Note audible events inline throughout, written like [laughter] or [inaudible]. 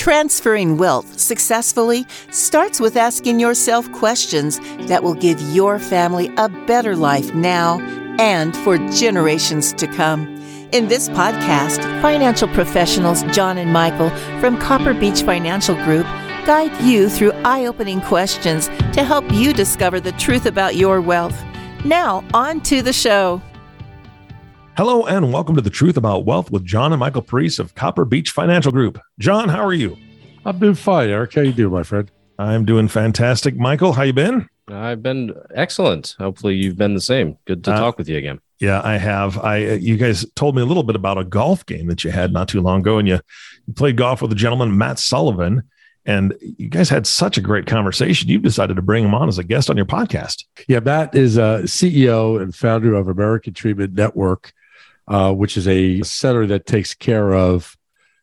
Transferring wealth successfully starts with asking yourself questions that will give your family a better life now and for generations to come. In this podcast, financial professionals John and Michael from Copper Beach Financial Group guide you through eye opening questions to help you discover the truth about your wealth. Now, on to the show. Hello and welcome to the Truth About Wealth with John and Michael Parise of Copper Beach Financial Group. John, how are you? I'm doing fine, Eric. How you doing, my friend? I'm doing fantastic. Michael, how you been? I've been excellent. Hopefully, you've been the same. Good to uh, talk with you again. Yeah, I have. I uh, you guys told me a little bit about a golf game that you had not too long ago, and you, you played golf with a gentleman, Matt Sullivan, and you guys had such a great conversation. You've decided to bring him on as a guest on your podcast. Yeah, Matt is a CEO and founder of American Treatment Network uh, which is a center that takes care of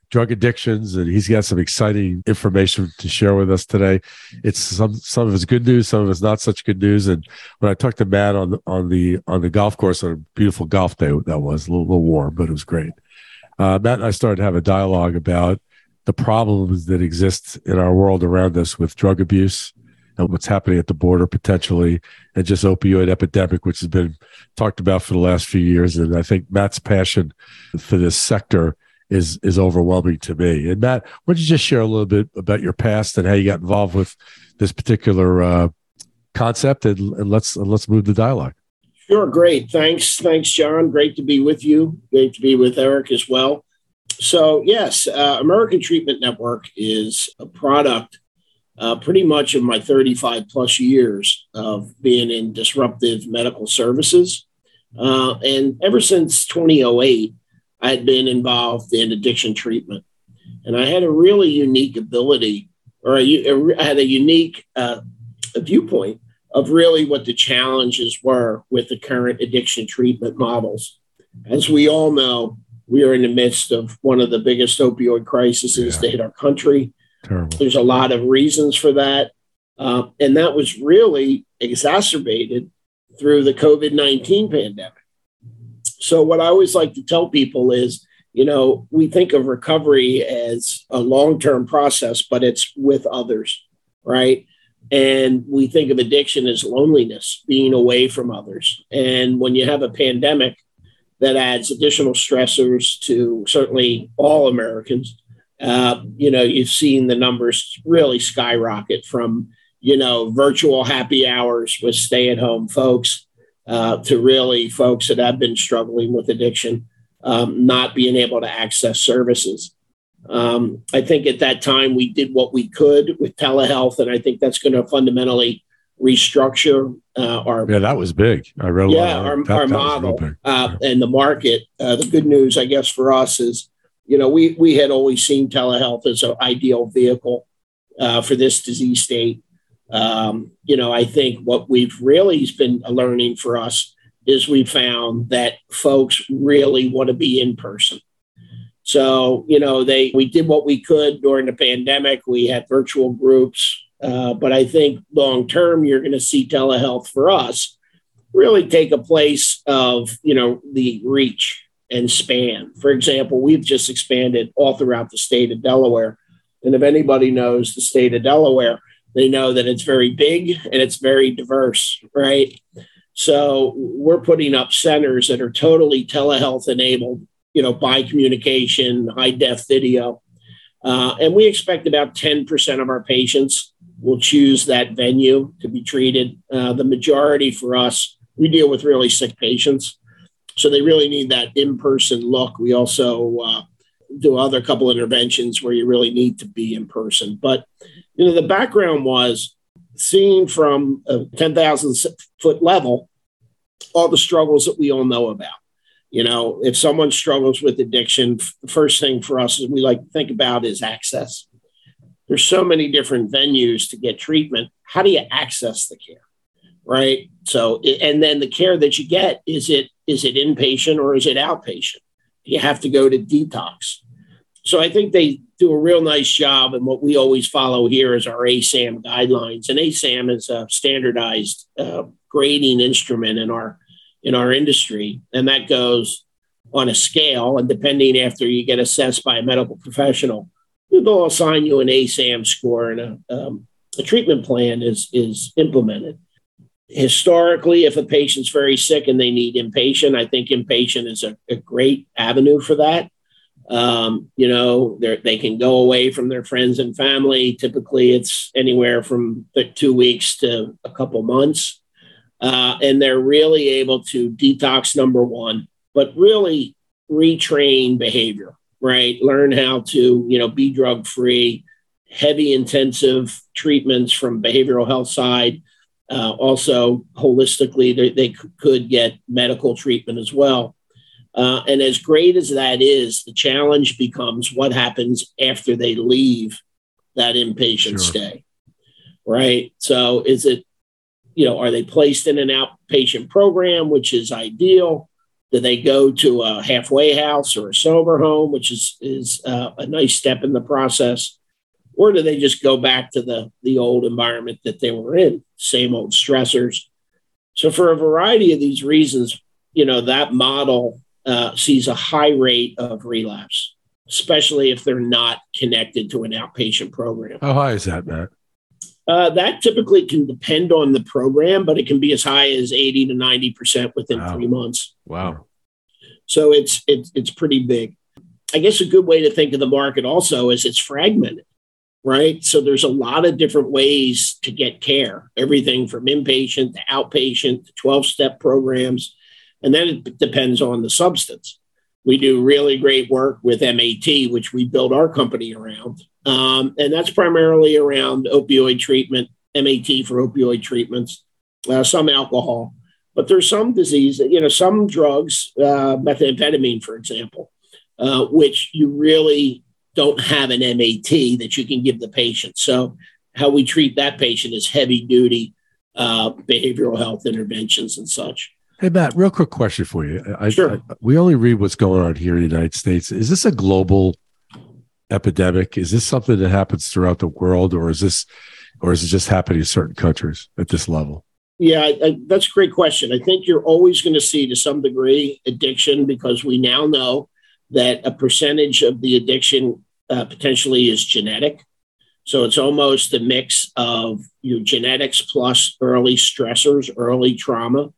drug addictions, and he's got some exciting information to share with us today. It's some some of his good news, some of it's not such good news. And when I talked to Matt on on the on the golf course on a beautiful golf day, that was a little, little warm, but it was great. Uh, Matt and I started to have a dialogue about the problems that exist in our world around us with drug abuse and what's happening at the border potentially, and just opioid epidemic, which has been talked about for the last few years. And I think Matt's passion for this sector is is overwhelming to me. And Matt, why don't you just share a little bit about your past and how you got involved with this particular uh, concept, and, and let's and let's move the dialogue. Sure, great. Thanks, thanks, John. Great to be with you. Great to be with Eric as well. So, yes, uh, American Treatment Network is a product uh, pretty much of my 35 plus years of being in disruptive medical services. Uh, and ever since 2008, I had been involved in addiction treatment. And I had a really unique ability, or a, I had a unique uh, viewpoint of really what the challenges were with the current addiction treatment models. As we all know, we are in the midst of one of the biggest opioid crises yeah. to hit our country. Terrible. There's a lot of reasons for that. Uh, and that was really exacerbated through the COVID 19 pandemic. So, what I always like to tell people is, you know, we think of recovery as a long term process, but it's with others, right? And we think of addiction as loneliness, being away from others. And when you have a pandemic that adds additional stressors to certainly all Americans, uh, you know, you've seen the numbers really skyrocket from, you know, virtual happy hours with stay at home folks uh, to really folks that have been struggling with addiction, um, not being able to access services. Um, I think at that time we did what we could with telehealth, and I think that's going to fundamentally restructure uh, our. Yeah, that was big. I read. Yeah, our, that, our that model uh, and the market. Uh, the good news, I guess, for us is you know, we we had always seen telehealth as an ideal vehicle uh, for this disease state. Um, you know, I think what we've really been learning for us is we found that folks really want to be in person. So, you know, they we did what we could during the pandemic. We had virtual groups, uh, but I think long term, you're going to see telehealth for us really take a place of you know the reach and span. For example, we've just expanded all throughout the state of Delaware. And if anybody knows the state of Delaware, they know that it's very big and it's very diverse, right? So we're putting up centers that are totally telehealth enabled, you know, by communication, high def video. Uh, and we expect about 10% of our patients will choose that venue to be treated. Uh, the majority for us, we deal with really sick patients. So they really need that in person look. We also uh, do other couple interventions where you really need to be in person. But you know, the background was seeing from a 10,000 foot level all the struggles that we all know about. You know, if someone struggles with addiction, the first thing for us is we like to think about is access. There's so many different venues to get treatment. How do you access the care? Right. So, and then the care that you get is it is it inpatient or is it outpatient? You have to go to detox. So I think they do a real nice job. And what we always follow here is our ASAM guidelines. And ASAM is a standardized uh, grading instrument in our in our industry, and that goes on a scale. And depending after you get assessed by a medical professional, they'll assign you an ASAM score and a, um, a treatment plan is, is implemented. Historically, if a patient's very sick and they need inpatient, I think inpatient is a, a great avenue for that. Um, you know, they can go away from their friends and family. Typically, it's anywhere from two weeks to a couple months. Uh, and they're really able to detox, number one, but really retrain behavior, right? Learn how to, you know, be drug free, heavy intensive treatments from behavioral health side. Uh, also, holistically, they, they could get medical treatment as well. Uh, and as great as that is, the challenge becomes what happens after they leave that inpatient sure. stay, right? So is it, you know, are they placed in an outpatient program, which is ideal? Do they go to a halfway house or a sober home, which is is uh, a nice step in the process, or do they just go back to the the old environment that they were in, same old stressors? So for a variety of these reasons, you know, that model uh, sees a high rate of relapse, especially if they're not connected to an outpatient program. How high is that, Matt? Uh, that typically can depend on the program, but it can be as high as 80 to 90% within wow. three months. Wow. So it's, it's, it's pretty big. I guess a good way to think of the market also is it's fragmented, right? So there's a lot of different ways to get care, everything from inpatient to outpatient to 12 step programs. And then it depends on the substance. We do really great work with MAT, which we build our company around. Um, and that's primarily around opioid treatment, MAT for opioid treatments, uh, some alcohol. But there's some disease, you know, some drugs, uh, methamphetamine, for example, uh, which you really don't have an MAT that you can give the patient. So, how we treat that patient is heavy duty uh, behavioral health interventions and such. Hey, Matt, real quick question for you. I, sure. I, we only read what's going on here in the United States. Is this a global epidemic? Is this something that happens throughout the world, or is this, or is it just happening in certain countries at this level? Yeah, I, that's a great question. I think you're always going to see, to some degree, addiction because we now know that a percentage of the addiction uh, potentially is genetic. So it's almost a mix of your genetics plus early stressors, early trauma.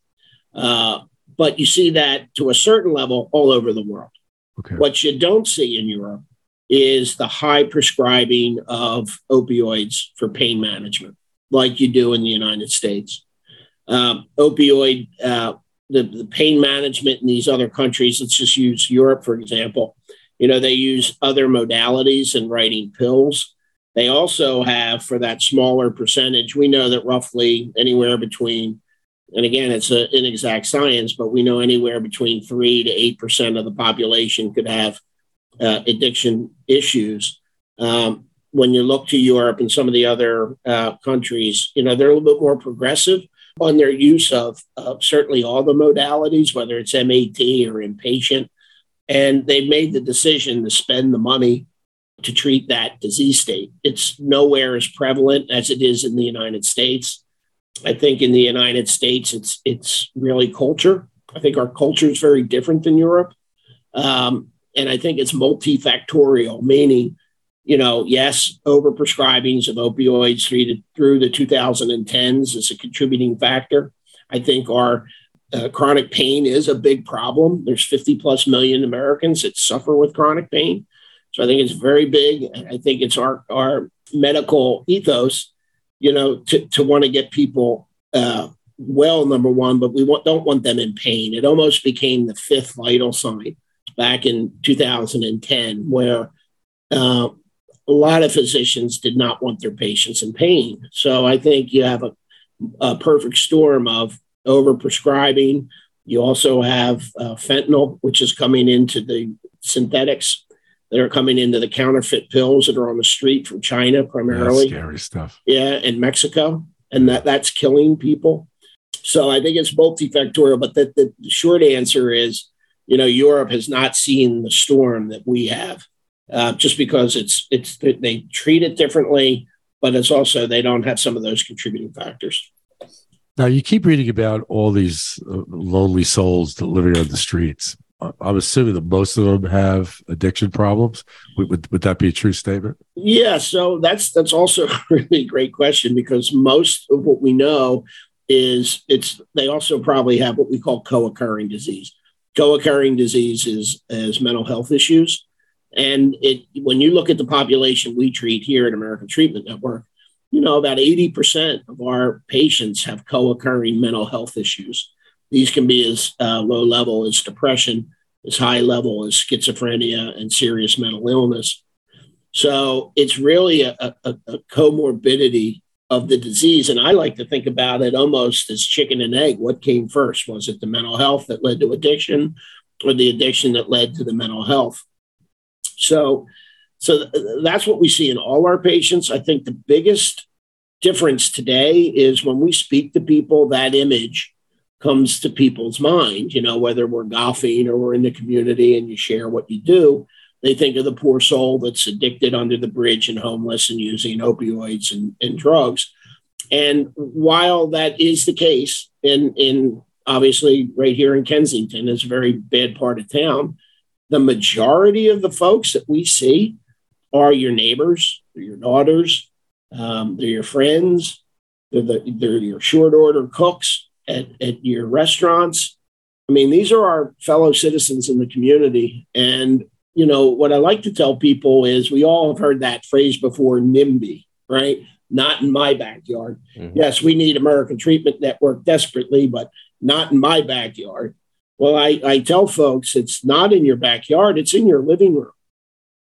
Uh, but you see that to a certain level all over the world. Okay. What you don't see in Europe is the high prescribing of opioids for pain management, like you do in the United States. Um, opioid, uh, the, the pain management in these other countries, let's just use Europe, for example. You know, they use other modalities in writing pills. They also have, for that smaller percentage, we know that roughly anywhere between and again, it's an inexact science, but we know anywhere between three to eight percent of the population could have uh, addiction issues. Um, when you look to Europe and some of the other uh, countries, you know they're a little bit more progressive on their use of uh, certainly all the modalities, whether it's MAT or inpatient, and they've made the decision to spend the money to treat that disease state. It's nowhere as prevalent as it is in the United States. I think in the United States, it's it's really culture. I think our culture is very different than Europe, um, and I think it's multifactorial, meaning, you know, yes, overprescribings of opioids through the, through the 2010s is a contributing factor. I think our uh, chronic pain is a big problem. There's 50 plus million Americans that suffer with chronic pain, so I think it's very big. I think it's our our medical ethos you know, to, to want to get people uh, well, number one, but we want, don't want them in pain. It almost became the fifth vital sign back in 2010, where uh, a lot of physicians did not want their patients in pain. So I think you have a, a perfect storm of overprescribing. You also have uh, fentanyl, which is coming into the synthetics that are coming into the counterfeit pills that are on the street from China primarily. That's scary stuff. Yeah, in Mexico, and that that's killing people. So I think it's multifactorial. But the, the, the short answer is, you know, Europe has not seen the storm that we have, uh, just because it's it's they treat it differently, but it's also they don't have some of those contributing factors. Now you keep reading about all these uh, lonely souls that living on the streets I'm assuming that most of them have addiction problems. Would, would, that be a true statement? Yeah. So that's that's also [laughs] a really great question because most of what we know is it's they also probably have what we call co-occurring disease. Co-occurring disease is, is mental health issues. And it when you look at the population we treat here at American Treatment Network, you know, about 80% of our patients have co-occurring mental health issues. These can be as uh, low level as depression, as high level as schizophrenia and serious mental illness. So it's really a, a, a, comorbidity of the disease. And I like to think about it almost as chicken and egg. What came first? Was it the mental health that led to addiction or the addiction that led to the mental health? So, so that's what we see in all our patients. I think the biggest difference today is when we speak to people, that image comes to people's mind, you know, whether we're golfing or we're in the community and you share what you do, they think of the poor soul that's addicted under the bridge and homeless and using opioids and, and drugs. And while that is the case, in, in obviously right here in Kensington, is a very bad part of town, the majority of the folks that we see are your neighbors, your daughters, um, they're your friends, they're, the, they're your short order cooks, at, at your restaurants. I mean, these are our fellow citizens in the community. And, you know, what I like to tell people is we all have heard that phrase before NIMBY, right? Not in my backyard. Mm-hmm. Yes, we need American Treatment Network desperately, but not in my backyard. Well, I, I tell folks it's not in your backyard, it's in your living room.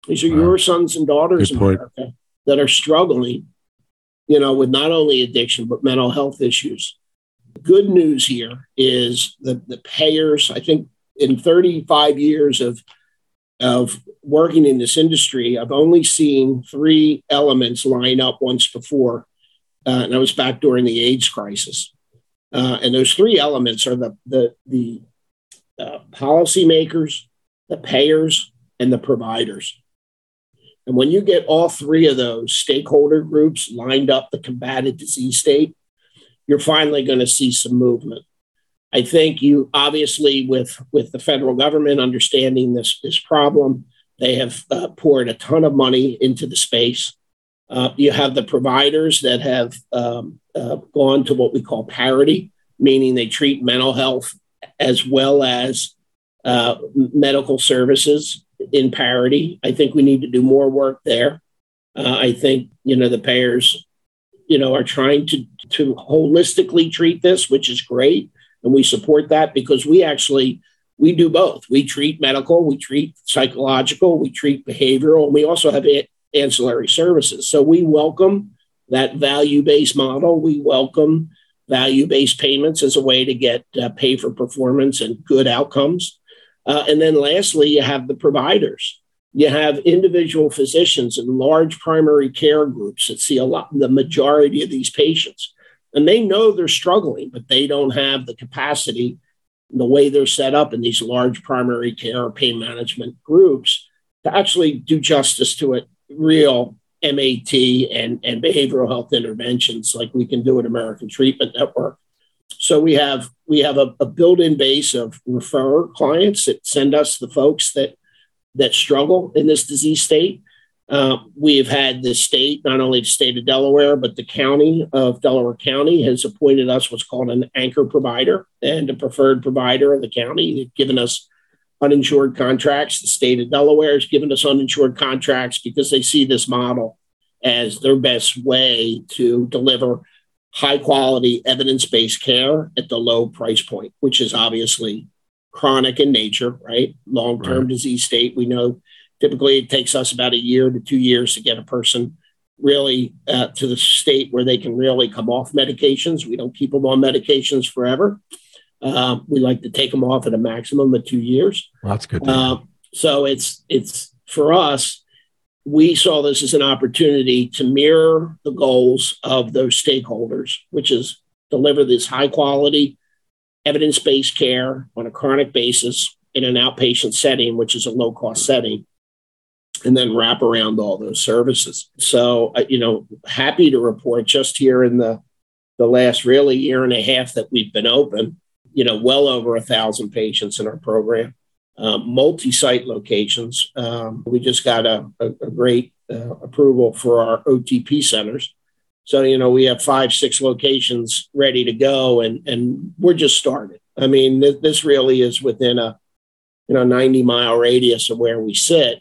These are wow. your sons and daughters in America that are struggling, you know, with not only addiction, but mental health issues good news here is that the payers, I think in 35 years of, of working in this industry, I've only seen three elements line up once before. Uh, and that was back during the AIDS crisis. Uh, and those three elements are the, the, the uh, policymakers, the payers, and the providers. And when you get all three of those stakeholder groups lined up to combat a disease state, you're finally going to see some movement. I think you obviously with with the federal government understanding this this problem, they have uh, poured a ton of money into the space. Uh, you have the providers that have um, uh, gone to what we call parity, meaning they treat mental health as well as uh, medical services in parity. I think we need to do more work there. Uh, I think you know the payers you know, are trying to, to holistically treat this, which is great. And we support that because we actually, we do both. We treat medical, we treat psychological, we treat behavioral, and we also have ancillary services. So we welcome that value-based model. We welcome value-based payments as a way to get uh, pay for performance and good outcomes. Uh, and then lastly, you have the providers you have individual physicians and large primary care groups that see a lot, the majority of these patients. And they know they're struggling, but they don't have the capacity, the way they're set up in these large primary care pain management groups to actually do justice to it, real MAT and, and behavioral health interventions like we can do at American Treatment Network. So we have we have a, a built-in base of referrer clients that send us the folks that that struggle in this disease state. Uh, we've had the state, not only the state of Delaware, but the county of Delaware County has appointed us what's called an anchor provider and a preferred provider of the county. They've given us uninsured contracts. The state of Delaware has given us uninsured contracts because they see this model as their best way to deliver high quality evidence based care at the low price point, which is obviously chronic in nature, right? Long term right. disease state. We know typically it takes us about a year to two years to get a person really uh, to the state where they can really come off medications. We don't keep them on medications forever. Uh, we like to take them off at a maximum of two years. Well, that's good. Uh, so it's it's for us. We saw this as an opportunity to mirror the goals of those stakeholders, which is deliver this high quality evidence based care on a chronic basis in an outpatient setting, which is a low cost setting, and then wrap around all those services. So, uh, you know, happy to report just here in the, the last really year and a half that we've been open, you know, well over a thousand patients in our program. Uh, multi-site locations. Um, we just got a, a, a great uh, approval for our OTP centers. So, you know, we have five, six locations ready to go and, and we're just started. I mean, th- this really is within a, you know, 90 mile radius of where we sit.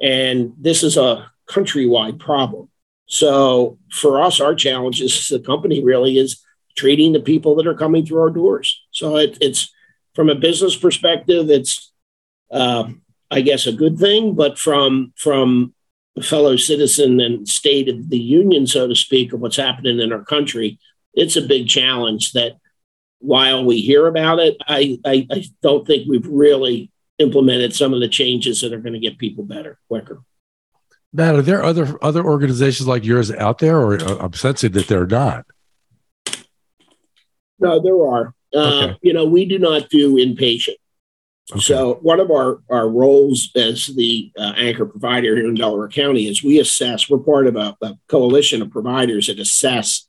And this is a countrywide problem. So for us, our challenge is the company really is treating the people that are coming through our doors. So it, it's from a business perspective, it's, um, I guess, a good thing. But from from fellow citizen and state of the union, so to speak, of what's happening in our country, it's a big challenge that while we hear about it, I, I, I don't think we've really implemented some of the changes that are going to get people better quicker. Matt, are there other other organizations like yours out there, or uh, I'm sensing that they're not? No, there are. Uh, okay. You know, we do not do inpatient. Okay. So one of our, our roles as the uh, anchor provider here in Delaware County is we assess, we're part of a, a, coalition of providers that assess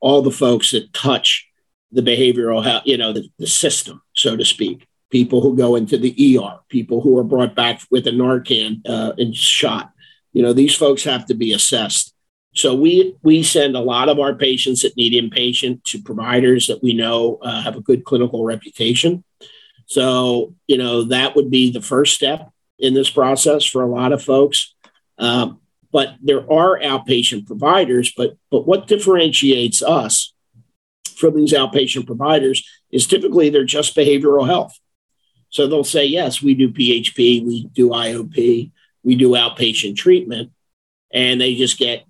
all the folks that touch the behavioral health, you know, the, the system, so to speak. People who go into the ER, people who are brought back with a Narcan uh, and shot. You know, these folks have to be assessed. So we we send a lot of our patients that need inpatient to providers that we know uh, have a good clinical reputation so, you know, that would be the first step in this process for a lot of folks. Um, but there are outpatient providers, but but what differentiates us from these outpatient providers is typically they're just behavioral health. So they'll say, yes, we do PHP, we do IOP, we do outpatient treatment, and they just get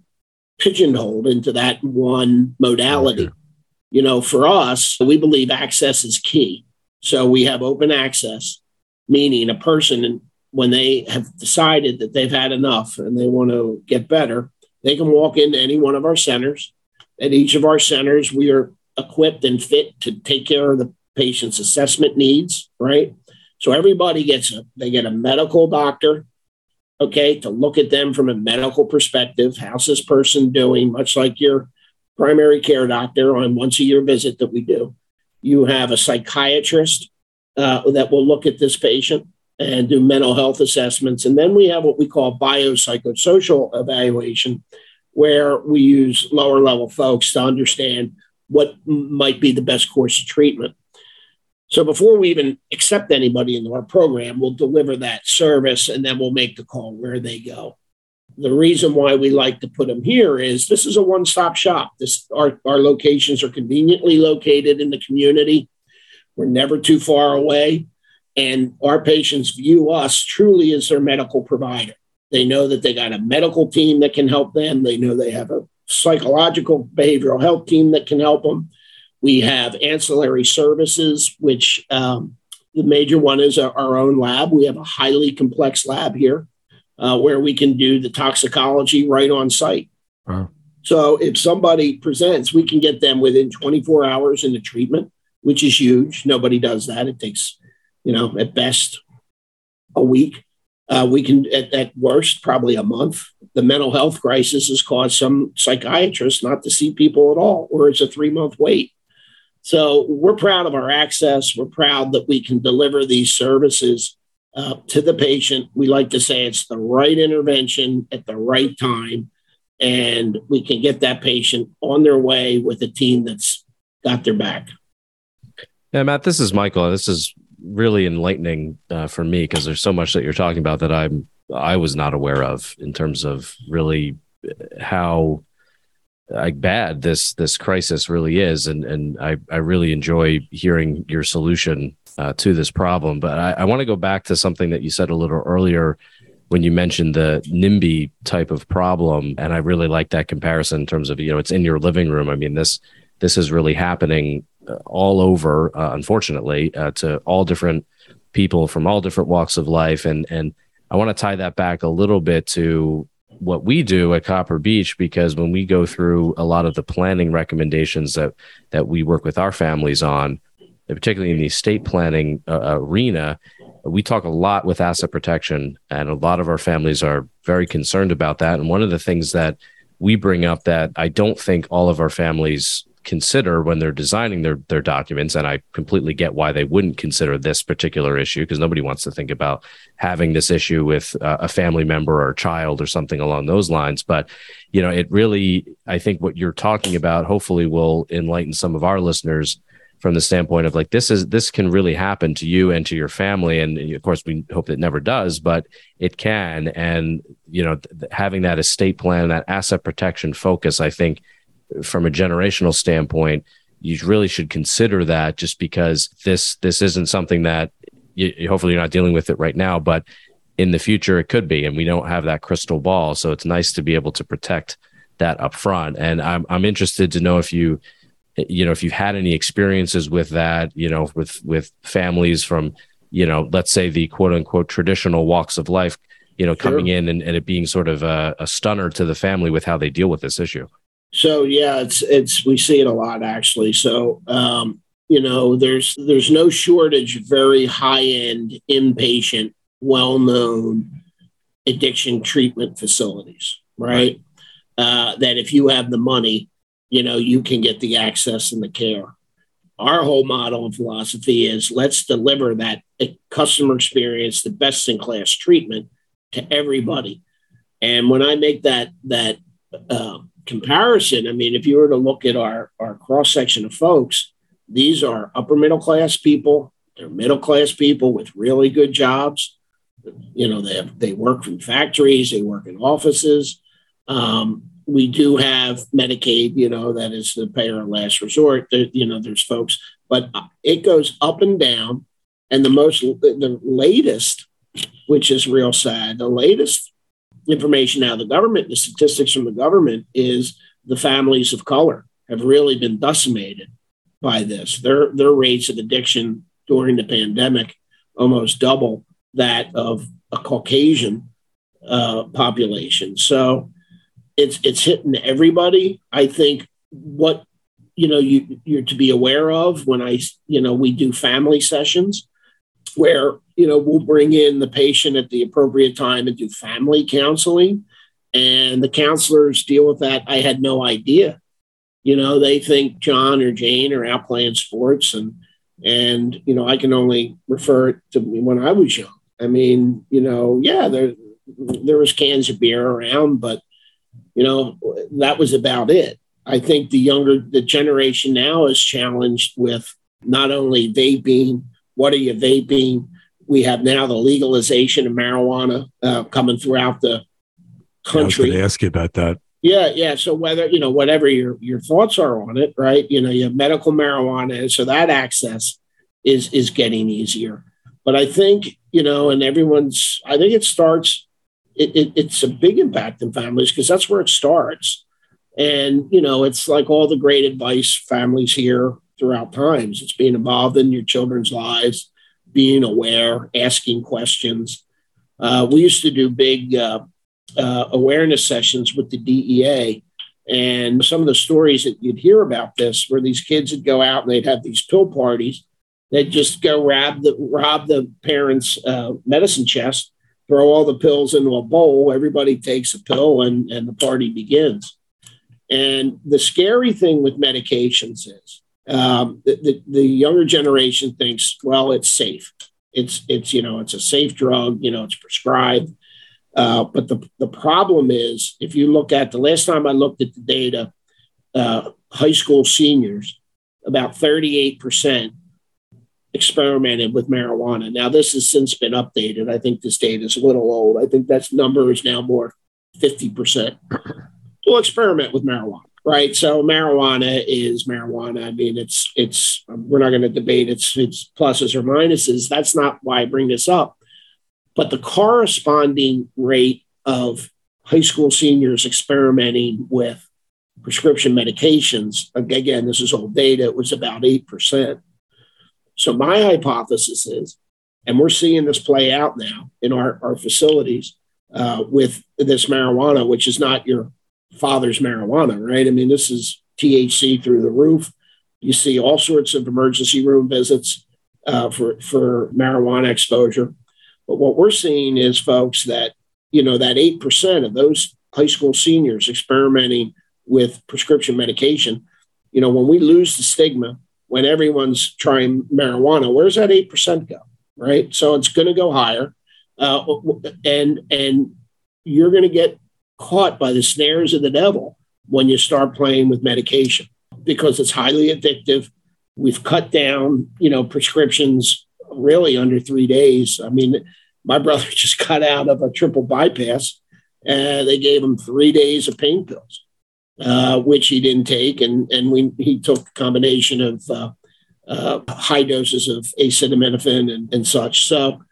pigeonholed into that one modality. Okay. You know, for us, we believe access is key. So we have open access, meaning a person, when they have decided that they've had enough and they want to get better, they can walk into any one of our centers. At each of our centers, we are equipped and fit to take care of the patient's assessment needs, right? So everybody gets a they get a medical doctor, okay, to look at them from a medical perspective. How's this person doing? Much like your primary care doctor on once a year visit that we do. You have a psychiatrist uh, that will look at this patient and do mental health assessments. And then we have what we call biopsychosocial evaluation, where we use lower level folks to understand what might be the best course of treatment. So before we even accept anybody into our program, we'll deliver that service and then we'll make the call where they go the reason why we like to put them here is this is a one-stop shop. This our, our locations are conveniently located in the community. We're never too far away. And our patients view us truly as their medical provider. They know that they got a medical team that can help them. They know they have a psychological behavioral health team that can help them. We have ancillary services, which um, the major one is our, our own lab. We have a highly complex lab here uh, where we can do the toxicology right on site. Wow. So if somebody presents, we can get them within 24 hours in the treatment, which is huge. Nobody does that. It takes, you know, at best a week. Uh, we can, at, at worst, probably a month. The mental health crisis has caused some psychiatrists not to see people at all, or it's a three month wait. So we're proud of our access. We're proud that we can deliver these services uh, to the patient. We like to say it's the right intervention at the right time, and we can get that patient on their way with a team that's got their back. Yeah, Matt, this is Michael. This is really enlightening uh, for me because there's so much that you're talking about that I'm I was not aware of in terms of really how like bad this this crisis really is and and I I really enjoy hearing your solution uh, to this problem. But I, I want to go back to something that you said a little earlier when you mentioned the NIMBY type of problem, and I really like that comparison in terms of you know it's in your living room. I mean this this is really happening uh, all over, uh, unfortunately, uh, to all different people from all different walks of life, and and I want to tie that back a little bit to what we do at Copper Beach because when we go through a lot of the planning recommendations that that we work with our families on particularly in the estate planning uh, arena, we talk a lot with asset protection, and a lot of our families are very concerned about that. And one of the things that we bring up that I don't think all of our families consider when they're designing their their documents and I completely get why they wouldn't consider this particular issue because nobody wants to think about having this issue with uh, a family member or a child or something along those lines but you know it really I think what you're talking about hopefully will enlighten some of our listeners from the standpoint of like this is this can really happen to you and to your family. And of course we hope it never does but it can. And you know th- having that estate plan that asset protection focus i think from a generational standpoint you really should consider that just because this this isn't something that you, hopefully you're not dealing with it right now but in the future it could be. And we don't have that crystal ball. So it's nice to be able to protect that up front and i'm i'm interested to know if you you know if you've had any experiences with that you know with with families from you know let's say the quote unquote traditional walks of life you know coming sure. in and, and, it being sort of a, a stunner to the family with how they deal with this issue so yeah it's it's we see it a lot actually so um you know there's there's no shortage of very high end inpatient well known addiction treatment facilities right, right. Uh, that if you have the money you know, you can get the access and the care. Our whole model and philosophy is let's deliver that customer experience, the best in class treatment to everybody. And when I make that that uh, comparison, I mean, if you were to look at our our cross section of folks, these are upper middle class people. They're middle class people with really good jobs. You know, they have, they work in factories, they work in offices. Um, we do have Medicaid, you know, that is the payer of last resort. you know, there's folks, but it goes up and down. And the most, the latest, which is real sad, the latest information out of the government, the statistics from the government is the families of color have really been decimated by this. Their, their rates of addiction during the pandemic almost double that of a Caucasian uh, population. So, it's it's hitting everybody. I think what you know you you're to be aware of when I you know we do family sessions where you know we'll bring in the patient at the appropriate time and do family counseling. And the counselors deal with that. I had no idea. You know they think john or jane are out playing sports and and you know i can only refer to me when i was young. I mean you know yeah there there was cans of beer around but you know, that was about it. I think the younger, the generation now is challenged with not only vaping, what are you vaping? We have now the legalization of marijuana uh, coming throughout the country. I was ask you about that. Yeah, yeah. So whether you know whatever your your thoughts are on it, right? You know, you have medical marijuana, so that access is is getting easier. But I think you know, and everyone's. I think it starts it, it, it's a big impact in families because that's where it starts. And, you know, it's like all the great advice families hear throughout times. It's being involved in your children's lives, being aware, asking questions. Uh, we used to do big uh, uh, awareness sessions with the DEA. And some of the stories that you'd hear about this, where these kids would go out and they'd have these pill parties. They'd just go rob the rob the parents' uh, medicine chest throw all the pills into a bowl, everybody takes a pill, and, and the party begins. And the scary thing with medications is um, the, the, the, younger generation thinks, well, it's safe. It's it's you know it's a safe drug. You know it's prescribed. Uh, but the the problem is, if you look at the last time I looked at the data, uh, high school seniors, about thirty eight percent experimented with marijuana. Now, this has since been updated. I think this data is a little old. I think that number is now more 50%. [laughs] We'll experiment with marijuana, right? So marijuana is marijuana. I mean, it's, it's, um, we're not going to debate its, its pluses or minuses. That's not why I bring this up. But the corresponding rate of high school seniors experimenting with prescription medications, again, this is old data, it was about 8%. So my hypothesis is, and we're seeing this play out now in our, our facilities uh, with this marijuana, which is not your father's marijuana, right? I mean, this is THC through the roof. You see all sorts of emergency room visits uh, for, for marijuana exposure. But what we're seeing is, folks, that, you know, that 8% of those high school seniors experimenting with prescription medication, you know, when we lose the stigma, when everyone's trying marijuana, where's that 8% go? Right. So it's going to go higher. Uh, and, and you're going to get caught by the snares of the devil when you start playing with medication because it's highly addictive. We've cut down, you know, prescriptions really under three days. I mean, my brother [laughs] just got out of a triple bypass and they gave him three days of pain pills, uh, which he didn't take. And, and we, he took a combination of uh, uh, high doses of acetaminophen and, and such. So,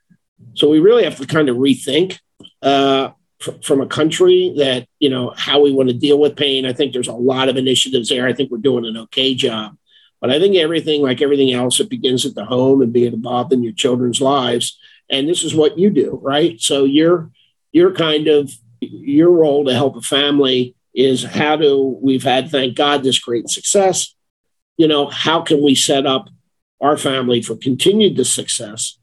so we really have to kind of rethink uh, fr- from a country that, you know, how we want to deal with pain. I think there's a lot of initiatives there. I think we're doing an okay job. But I think everything, like everything else, it begins at the home and being involved in your children's lives. And this is what you do, right? So you're you're kind of your role to help a family is how do we've had, thank God, this great success. You know, how can we set up our family for continued success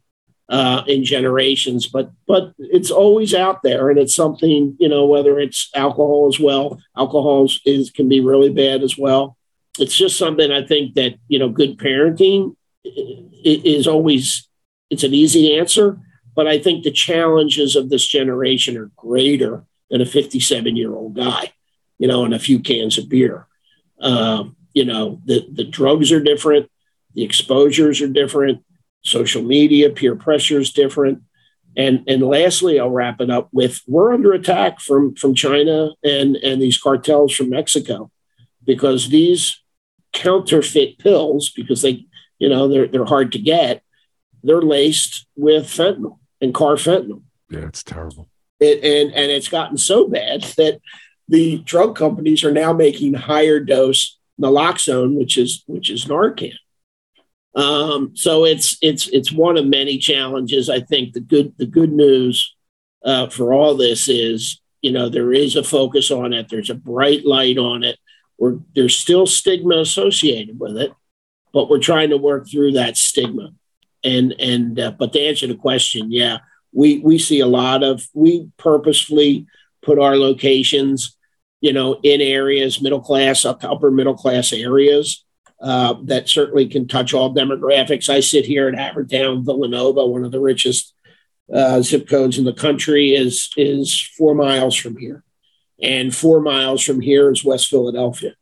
uh, in generations? But but it's always out there, and it's something you know whether it's alcohol as well. Alcohol is can be really bad as well. It's just something I think that you know good parenting is always it's an easy answer but I think the challenges of this generation are greater than a 57 year old guy, you know, and a few cans of beer. Um, you know, the, the drugs are different, the exposures are different, social media, peer pressure is different. And, and lastly, I'll wrap it up with we're under attack from, from China and, and these cartels from Mexico because these counterfeit pills, because they, you know, they're, they're hard to get, they're laced with fentanyl and carfentanil. Yeah, it's terrible. It, and and it's gotten so bad that the drug companies are now making higher dose naloxone, which is which is Narcan. Um, so it's it's it's one of many challenges. I think the good the good news uh, for all this is you know there is a focus on it. There's a bright light on it. We're, there's still stigma associated with it, but we're trying to work through that stigma and and uh, but to answer the question, yeah, we we see a lot of we purposefully put our locations, you know, in areas middle class up to upper middle class areas uh, that certainly can touch all demographics. I sit here in Havertown, Villanova, one of the richest uh, zip codes in the country, is is four miles from here, and four miles from here is West Philadelphia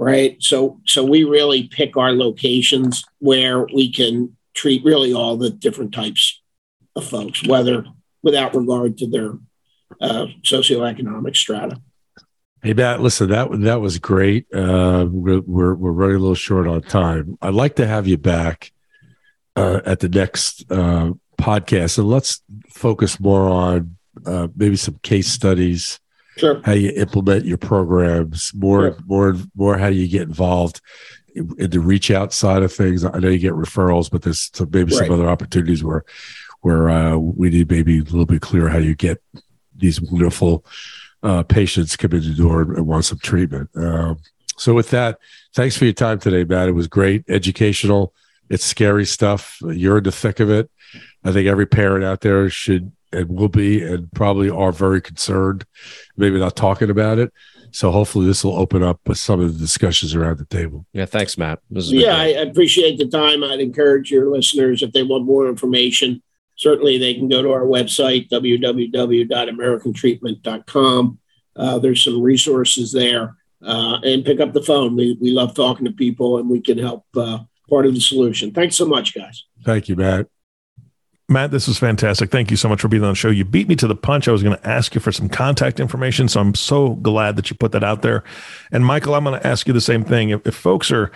right so so we really pick our locations where we can treat really all the different types of folks, whether without regard to their uh, socioeconomic strata. Hey Matt, listen that that was great. Uh, we're, we're we're running a little short on time. I'd like to have you back uh, at the next uh, podcast, and let's focus more on uh, maybe some case studies, sure. how you implement your programs, more sure. more more how you get involved in the reach out side of things. I know you get referrals, but there's some, maybe right. some other opportunities where where uh, we need maybe a little bit clearer how you get these wonderful uh, patients come in the door and want some treatment. Um, so with that, thanks for your time today, Matt. It was great, educational. It's scary stuff. You're in the thick of it. I think every parent out there should and will be and probably are very concerned, maybe not talking about it. So hopefully this will open up some of the discussions around the table. Yeah, thanks, Matt. Yeah, I appreciate the time. I'd encourage your listeners if they want more information, certainly they can go to our website www.americantreatment.com. Uh, there's some resources there, uh, and pick up the phone. We we love talking to people, and we can help uh, part of the solution. Thanks so much, guys. Thank you, Matt. Matt, this was fantastic. Thank you so much for being on the show. You beat me to the punch. I was going to ask you for some contact information, so I'm so glad that you put that out there. And Michael, I'm going to ask you the same thing. If, if folks are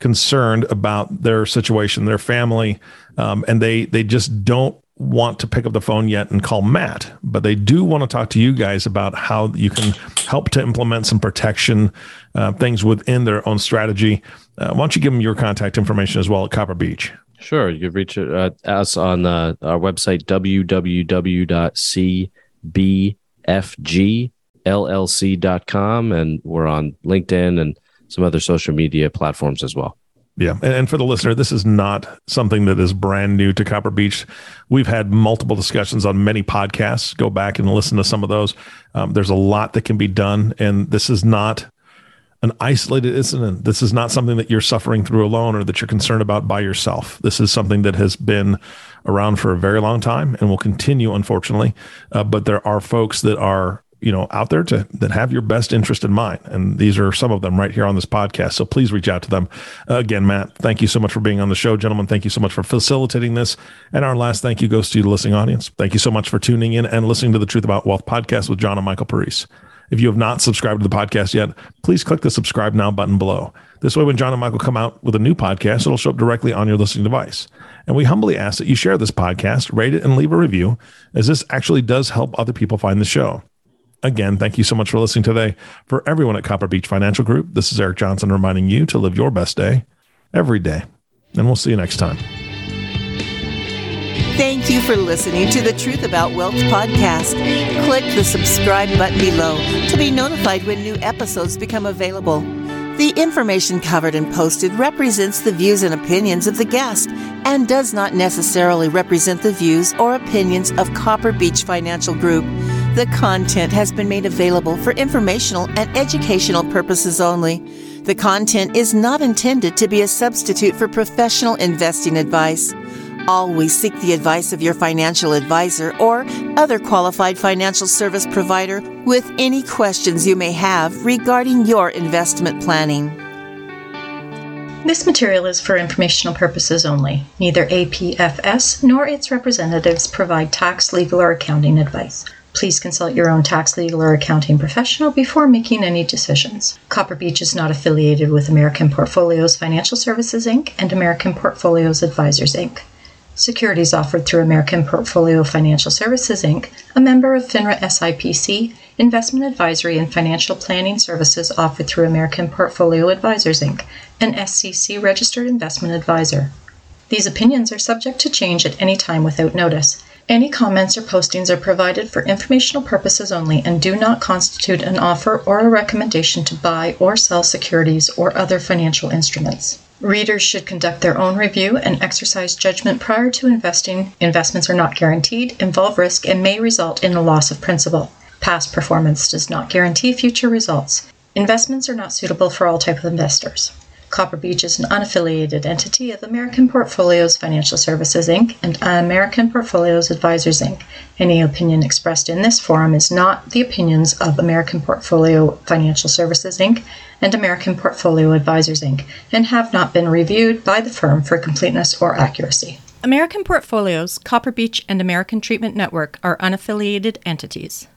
concerned about their situation, their family, um, and they they just don't want to pick up the phone yet and call Matt, but they do want to talk to you guys about how you can help to implement some protection uh, things within their own strategy. Uh, why don't you give them your contact information as well at Copper Beach? Sure. You can reach uh, us on uh, our website, www.cbfgllc.com. And we're on LinkedIn and some other social media platforms as well. Yeah. And, and, for the listener, this is not something that is brand new to Copper Beach. We've had multiple discussions on many podcasts. Go back and listen to some of those. Um, there's a lot that can be done. And this is not an isolated incident. This is not something that you're suffering through alone or that you're concerned about by yourself. This is something that has been around for a very long time and will continue, unfortunately. Uh, but there are folks that are you know out there to that have your best interest in mind and these are some of them right here on this podcast so please reach out to them again matt thank you so much for being on the show gentlemen thank you so much for facilitating this and our last thank you goes to the listening audience thank you so much for tuning in and listening to the truth about wealth podcast with john and michael Parise. If you have not subscribed to the podcast yet, please click the subscribe now button below. This way, when John and Michael come out with a new podcast, it'll show up directly on your listening device. And we humbly ask that you share this podcast, rate it, and leave a review, as this actually does help other people find the show. Again, thank you so much for listening today. For everyone at Copper Beach Financial Group, this is Eric Johnson reminding you to live your best day every day. And we'll see you next time. Thank you for listening to the Truth About Wealth podcast. Click the subscribe button below to be notified when new episodes become available. The information covered and posted represents the views and opinions of the guest and does not necessarily represent the views or opinions of Copper Beach Financial Group. The content has been made available for informational and educational purposes only. The content is not intended to be a substitute for professional investing advice. Always seek the advice of your financial advisor or other qualified financial service provider with any questions you may have regarding your investment planning. This material is for informational purposes only. Neither APFS nor its representatives provide tax, legal, or accounting advice. Please consult your own tax, legal, or accounting professional before making any decisions. Copper Beach is not affiliated with American Portfolios Financial Services Inc. and American Portfolios Advisors Inc. Securities offered through American Portfolio Financial Services Inc., a member of FINRA SIPC, investment advisory and financial planning services offered through American Portfolio Advisors Inc., an SEC registered investment advisor. These opinions are subject to change at any time without notice. Any comments or postings are provided for informational purposes only and do not constitute an offer or a recommendation to buy or sell securities or other financial instruments. Readers should conduct their own review and exercise judgment prior to investing. Investments are not guaranteed, involve risk, and may result in a loss of principal. Past performance does not guarantee future results. Investments are not suitable for all type of investors. Copper Beach is an unaffiliated entity of American Portfolios Financial Services Inc. and American Portfolios Advisors Inc. Any opinion expressed in this forum is not the opinions of American Portfolio Financial Services Inc. and American Portfolio Advisors Inc. and have not been reviewed by the firm for completeness or accuracy. American Portfolios, Copper Beach, and American Treatment Network are unaffiliated entities.